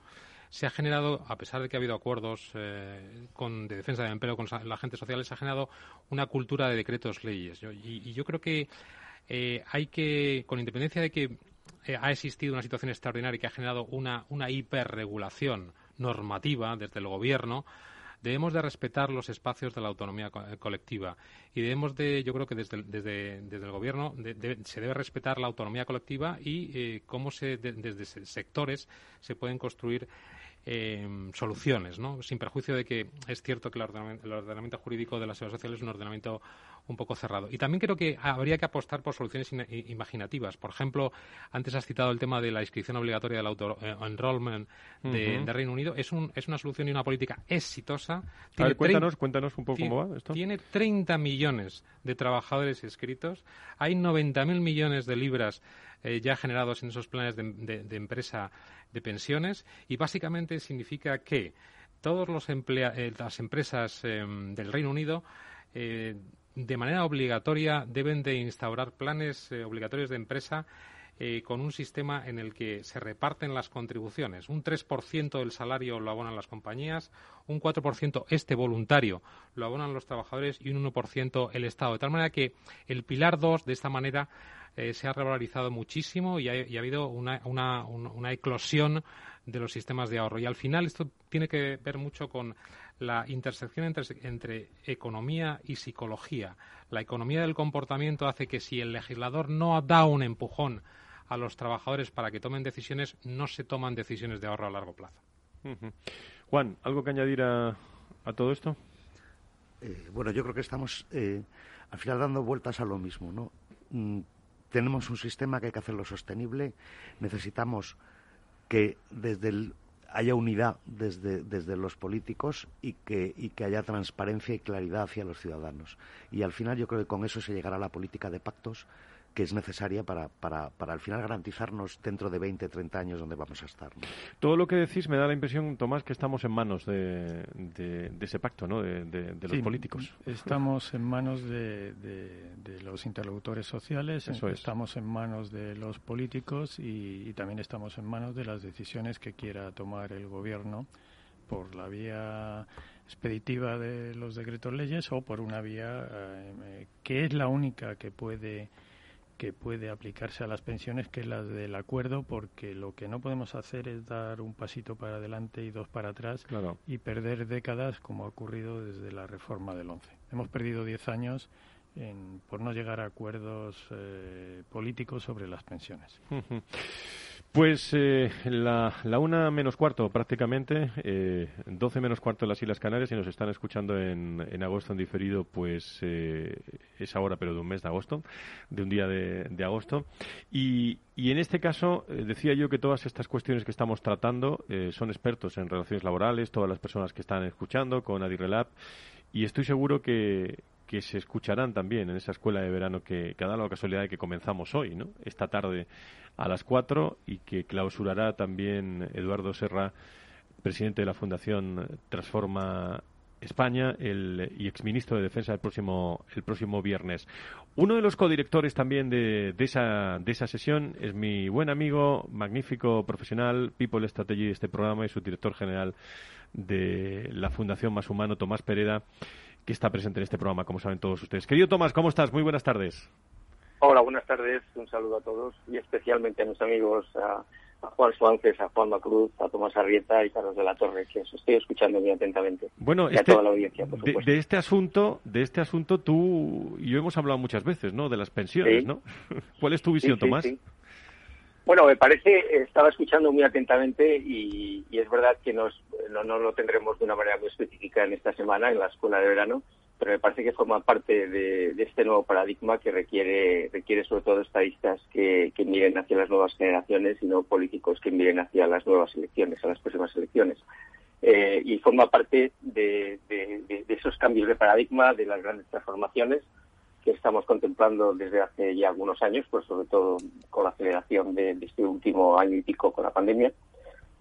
se ha generado, a pesar de que ha habido acuerdos eh, con, de defensa del empleo con la gente social, se ha generado una cultura de decretos leyes. y, yo creo que eh, hay que, con independencia de que eh, ha existido una situación extraordinaria que ha generado una, una hiperregulación normativa desde el gobierno, debemos de respetar los espacios de la autonomía eh, colectiva. Y debemos de, yo creo que desde, el gobierno se debe respetar la autonomía colectiva y eh, cómo se, desde sectores se pueden construir Em, soluciones, ¿no? sin perjuicio de que es cierto que el ordenamiento, jurídico de la seguridad social es un ordenamiento un poco cerrado. Y también creo que habría que apostar por soluciones imaginativas. Por ejemplo, antes has citado el tema de la inscripción obligatoria del auto-enrollment de, Reino Unido. Es, un, es una solución y una política exitosa. A ver, cuéntanos, cuéntanos un poco cómo va esto. Tiene 30 millones de trabajadores inscritos. Hay 90.000 millones de libras eh, ya generados en esos planes de, empresa de pensiones. Y básicamente significa que todas eh, las empresas em, del Reino Unido eh, de manera obligatoria deben de instaurar planes obligatorios de empresa con un sistema en el que se reparten las contribuciones. Un 3% del salario lo abonan las compañías, un 4% este voluntario lo abonan los trabajadores y un 1% el Estado. De tal manera que el pilar 2 de esta manera eh, se ha revalorizado muchísimo y ha, habido una, eclosión de los sistemas de ahorro. Y al final esto tiene que ver mucho con la intersección entre, economía y psicología. La economía del comportamiento hace que si el legislador no da un empujón a los trabajadores para que tomen decisiones, no se toman decisiones de ahorro a largo plazo. Juan, ¿algo que añadir a, todo esto? Eh, bueno, yo creo que estamos eh, al final dando vueltas a lo mismo, ¿no? Mm, tenemos un sistema que hay que hacerlo sostenible, necesitamos que desde haya unidad desde, desde los políticos y que, y que haya transparencia y claridad hacia los ciudadanos. Y al final yo creo que con eso se llegará a la política de pactos que es necesaria para, para, para al final garantizarnos dentro de 20, 30 años donde vamos a estar. Todo lo que decís me da la impresión, Tomás, que estamos en manos de, de, ese pacto, ¿no? de, los políticos. Estamos en manos de, los interlocutores sociales, estamos en manos de los políticos y, también estamos en manos de las decisiones que quiera tomar el gobierno por la vía expeditiva de los decretos leyes o por una vía eh, que es la única que puede que puede aplicarse a las pensiones, que es la del acuerdo, porque lo que no podemos hacer es dar un pasito para adelante y dos para atrás y perder décadas como ha ocurrido desde la reforma del 11. Hemos perdido diez años por no llegar a acuerdos eh, políticos sobre las pensiones. Pues eh, la, una menos cuarto prácticamente, eh, doce menos cuarto en las Islas Canarias y nos están escuchando en, en agosto en diferido, pues eh, es ahora pero de un mes de agosto, de un día de, agosto. Y, y, en este caso decía yo que todas estas cuestiones que estamos tratando son expertos en relaciones laborales, todas las personas que están escuchando con Adirrelab y estoy seguro que, que se escucharán también en esa escuela de verano que, que la casualidad de que comenzamos hoy, ¿no? Esta tarde a las cuatro y que clausurará también Eduardo Serra, presidente de la Fundación Transforma España el, y exministro de Defensa el próximo, el próximo viernes. Uno de los codirectores también de, de, esa, de esa sesión es mi buen amigo, magnífico profesional, People Strategy de este programa y su director general de la Fundación Más Humano, Tomás Pereda que está presente en este programa, como saben todos ustedes. Querido Tomás, ¿cómo estás? Muy buenas tardes. Hola, buenas tardes. Un saludo a todos y especialmente a mis amigos, a, Juan Suárez, a Juan Macruz, a Tomás Arrieta y Carlos de la Torre, que os estoy escuchando muy atentamente. Bueno, y a este toda la audiencia, por de, de, este asunto, de este asunto tú y yo hemos hablado muchas veces, ¿no? De las pensiones, ¿no? ¿Cuál es tu visión, Tomás? Bueno, me parece, estaba escuchando muy atentamente y, es verdad que nos, no, lo tendremos de una manera muy específica en esta semana en la escuela de verano, pero me parece que forma parte de, este nuevo paradigma que requiere, requiere sobre todo estadistas que, miren hacia las nuevas generaciones y no políticos que miren hacia las nuevas elecciones, a las próximas elecciones. Eh, y forma parte de esos cambios de paradigma, de las grandes transformaciones que estamos contemplando desde hace ya algunos años, pues sobre todo con la aceleración de, este último año y pico con la pandemia,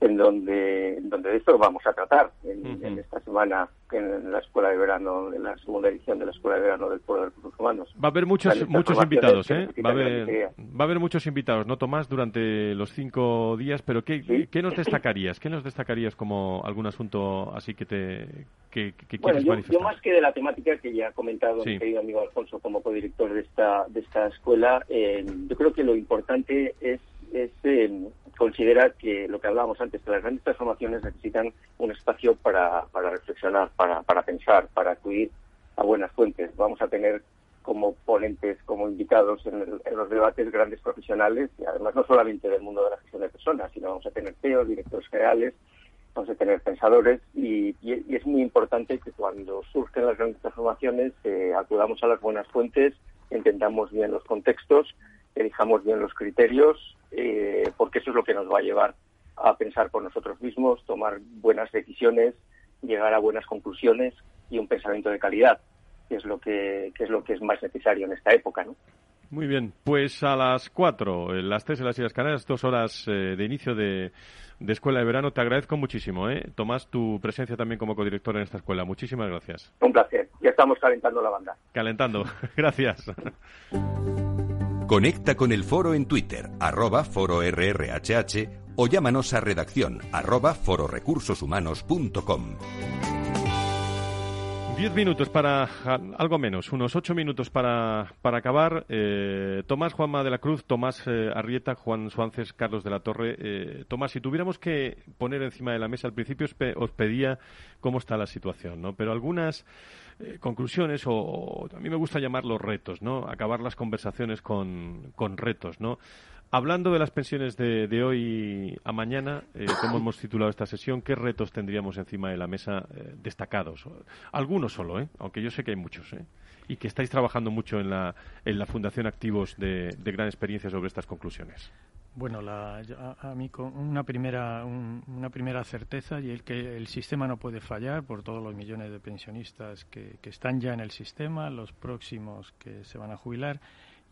en donde, donde de esto vamos a tratar en, esta semana en la escuela de verano, en la segunda edición de la escuela de verano del Pueblo de Recursos Humanos. Va a haber muchos muchos invitados, ¿eh? Va a haber, va a haber muchos invitados, ¿no, Tomás, durante los cinco días? Pero ¿qué, ¿qué nos destacarías? ¿Qué nos destacarías como algún asunto así que te que, que bueno, yo, yo, más que de la temática que ya ha comentado mi querido amigo Alfonso como codirector de esta, de esta escuela, eh, yo creo que lo importante es es eh, considerar que lo que hablábamos antes, que las grandes transformaciones necesitan un espacio para, para reflexionar, para, para pensar, para acudir a buenas fuentes. Vamos a tener como ponentes, como invitados en, los debates grandes profesionales, y además no solamente del mundo de la gestión de personas, sino vamos a tener CEOs, directores generales, pues, de tener pensadores y, es muy importante que cuando surgen las grandes transformaciones eh, acudamos a las buenas fuentes, entendamos bien los contextos, elijamos bien los criterios, eh, porque eso es lo que nos va a llevar a pensar por nosotros mismos, tomar buenas decisiones, llegar a buenas conclusiones y un pensamiento de calidad, que es lo que, que es lo que es más necesario en esta época, ¿no? Muy bien, pues a las cuatro, las tres en las Islas Canarias, dos horas eh, de inicio de, Escuela de Verano. Te agradezco muchísimo, ¿eh? Tomás, tu presencia también como codirector en esta escuela. Muchísimas gracias. Un placer. Ya estamos calentando la banda. Calentando. gracias. Conecta con el foro en Twitter, arroba foro o llámanos a redacción arroba fororecursoshumanos.com. Diez minutos para, algo menos, unos ocho minutos para, para acabar. Eh, Tomás Juanma de la Cruz, Tomás eh, Arrieta, Juan Suárez, Carlos de la Torre. Eh, Tomás, si tuviéramos que poner encima de la mesa, al principio os, pedía cómo está la situación, ¿no? Pero algunas conclusiones, o, a mí me gusta llamarlos retos, ¿no? Acabar las conversaciones con, con retos, ¿no? Hablando de las pensiones de, hoy a mañana, eh, como hemos titulado esta sesión, ¿qué retos tendríamos encima de la mesa eh, destacados? Algunos solo, ¿eh? aunque yo sé que hay muchos, ¿eh? y que estáis trabajando mucho en la, en la Fundación Activos de, gran experiencia sobre estas conclusiones. Bueno, a, mí con una primera, una primera certeza y el que el sistema no puede fallar por todos los millones de pensionistas que, que están ya en el sistema, los próximos que se van a jubilar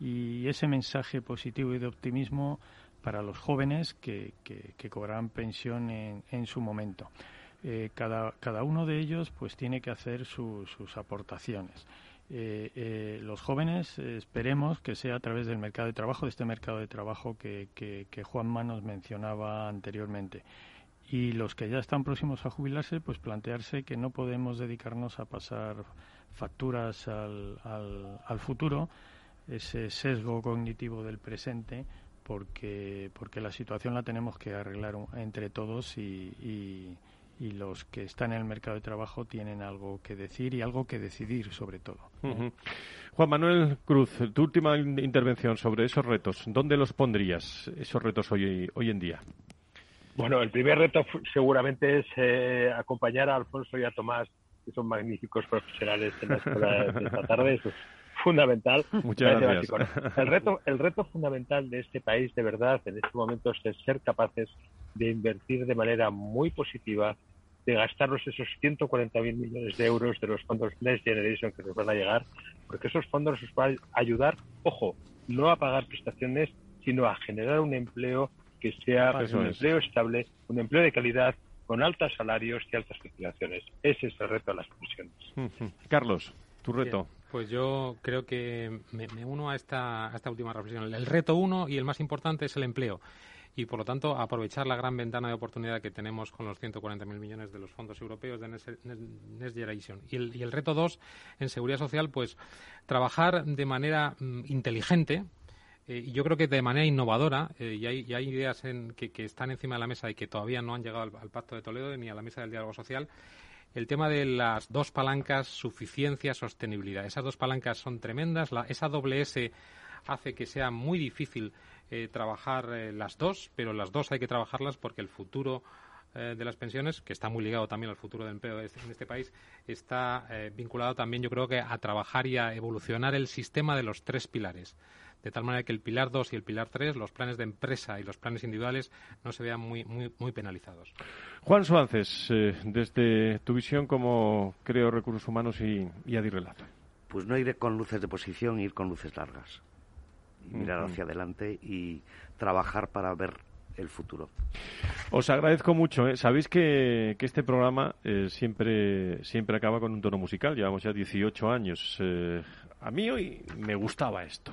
y ese mensaje positivo y de optimismo para los jóvenes que, que, cobrarán pensión en, su momento. Eh, cada, cada, uno de ellos pues tiene que hacer sus aportaciones. Eh, eh, los jóvenes esperemos que sea a través del mercado de trabajo, de este mercado de trabajo que, que, que Juan Manos mencionaba anteriormente. Y los que ya están próximos a jubilarse, pues plantearse que no podemos dedicarnos a pasar facturas al futuro, ese sesgo cognitivo del presente porque, porque la situación la tenemos que arreglar entre todos y, y, los que están en el mercado de trabajo tienen algo que decir y algo que decidir sobre todo. Juan Manuel Cruz, tu última intervención sobre esos retos, ¿dónde los pondrías, esos retos hoy, hoy en día? Bueno, el primer reto seguramente es eh, acompañar a Alfonso y a Tomás, que son magníficos profesionales en la escuela de esta tarde fundamental. Muchas gracias. El reto, el reto fundamental de este país, de verdad, en este momento es ser capaces de invertir de manera muy positiva, de gastarnos esos 140.000 millones de euros de los fondos Next Generation que nos van a llegar, porque esos fondos nos van a ayudar, ojo, no a pagar prestaciones, sino a generar un empleo que sea un empleo estable, un empleo de calidad, con altos salarios y altas cotizaciones. Ese es el reto de las pensiones. Carlos, tu reto. Pues yo creo que me, uno a esta, esta última reflexión. El reto uno y el más importante es el empleo y por lo tanto aprovechar la gran ventana de oportunidad que tenemos con los 140.000 millones de los fondos europeos de Next, Generation. Y el, y el reto dos, en seguridad social, pues trabajar de manera mm, inteligente, eh, y yo creo que de manera innovadora, eh, y, hay, hay, ideas en, que, están encima de la mesa y que todavía no han llegado al, Pacto de Toledo ni a la mesa del diálogo social, el tema de las dos palancas, suficiencia, sostenibilidad. Esas dos palancas son tremendas. esa doble S hace que sea muy difícil eh, trabajar eh, las dos, pero las dos hay que trabajarlas porque el futuro eh, de las pensiones, que está muy ligado también al futuro del empleo este, en este país, está vinculado también, yo creo que, a trabajar y a evolucionar el sistema de los tres pilares de tal manera que el pilar 2 y el pilar 3, los planes de empresa y los planes individuales, no se vean muy, muy, muy penalizados. Juan Suárez, eh, desde tu visión como creo recursos humanos y, y Adirrelato. Pues no ir con luces de posición, ir con luces largas. Y mirar hacia adelante y trabajar para ver el futuro. Os agradezco mucho. ¿eh? Sabéis que, que, este programa eh, siempre, siempre acaba con un tono musical. Llevamos ya 18 años. a mí hoy me gustaba esto.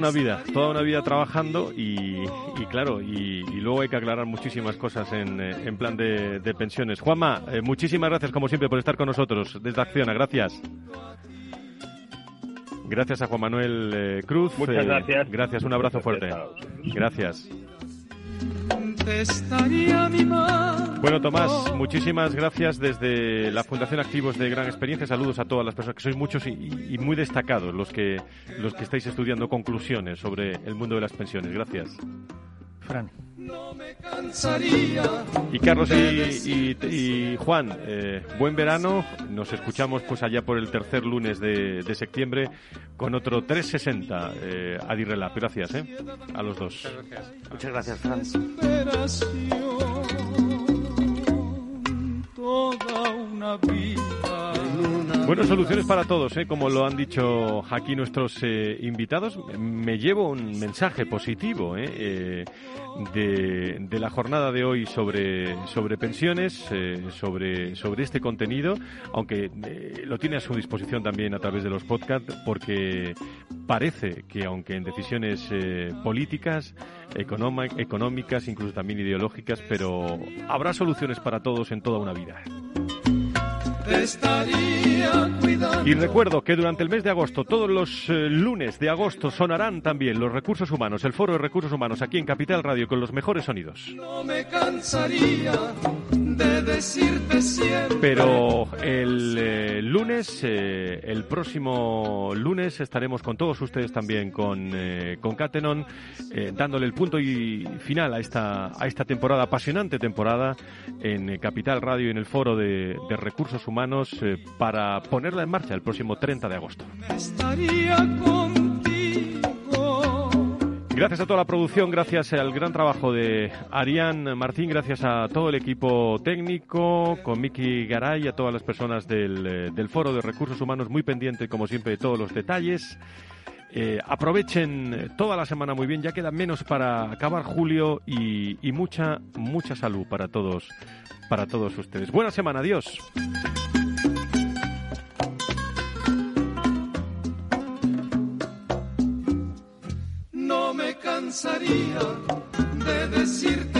una vida, toda una vida trabajando y, claro, y, luego hay que aclarar muchísimas cosas en, eh, plan de, pensiones. Juanma, eh, muchísimas gracias como siempre por estar con nosotros desde Acciona, gracias. Gracias a Juan Manuel eh, Cruz. Muchas gracias. Gracias, un abrazo fuerte. Gracias. Bueno, Tomás, muchísimas gracias desde la Fundación Activos de Gran Experiencia. Saludos a todas las personas, que sois muchos y, y muy destacados los que, los que estáis estudiando conclusiones sobre el mundo de las pensiones. Gracias. Fran. Y Carlos y, y- y Juan, eh, buen verano. Nos escuchamos pues allá por el tercer lunes de, de septiembre con otro 360 eh, Adirrelap. Gracias eh, a los dos. Muchas gracias, Fran. toda una vida. Bueno, soluciones para todos, ¿eh? como lo han dicho aquí nuestros eh, invitados. Me llevo un mensaje positivo ¿eh? Eh, de, de la jornada de hoy sobre, sobre pensiones, eh, sobre, sobre este contenido, aunque eh, lo tiene a su disposición también a través de los podcasts, porque parece que aunque en decisiones eh, políticas, económicas, incluso también ideológicas, pero habrá soluciones para todos en toda una vida. Y recuerdo que durante el mes de agosto, todos los eh, lunes de agosto, sonarán también los recursos humanos, el foro de recursos humanos aquí en Capital Radio con los mejores sonidos. No me cansaría de decirte siempre. Pero el eh, lunes, eh, el próximo lunes, estaremos con todos ustedes también con, eh, con Catenon, dándole el punto y final a esta, a esta temporada, apasionante temporada, en Capital Radio y en el foro de, de recursos humanos para ponerla en marcha el próximo 30 de agosto. Estaría contigo. Gracias a toda la producción, gracias al gran trabajo de Arián Martín, gracias a todo el equipo técnico, con Miki Garay, a todas las personas del, eh, del Foro de Recursos Humanos, muy pendiente, como siempre, de todos los detalles. Eh, aprovechen toda la semana muy bien, ya queda menos para acabar julio y, y mucha, mucha salud para todos, para todos ustedes. Buena semana, adiós. De decirte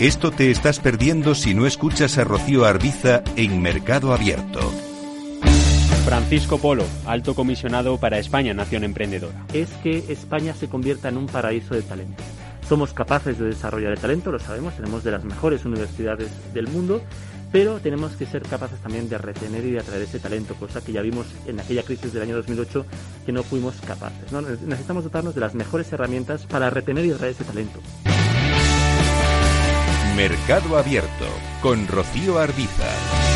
Esto te estás perdiendo si no escuchas a Rocío Arbiza en Mercado Abierto. Francisco Polo, alto comisionado para España Nación Emprendedora. es que España se convierta en un paraíso de talento. Somos capaces de desarrollar el talento, lo sabemos, tenemos de las mejores universidades del mundo, pero tenemos que ser capaces también de retener y de atraer ese talento, cosa que ya vimos en aquella crisis del año 2008 que no fuimos capaces. Necesitamos dotarnos de las mejores herramientas para retener y atraer ese talento. Mercado Abierto con Rocío Arbiza.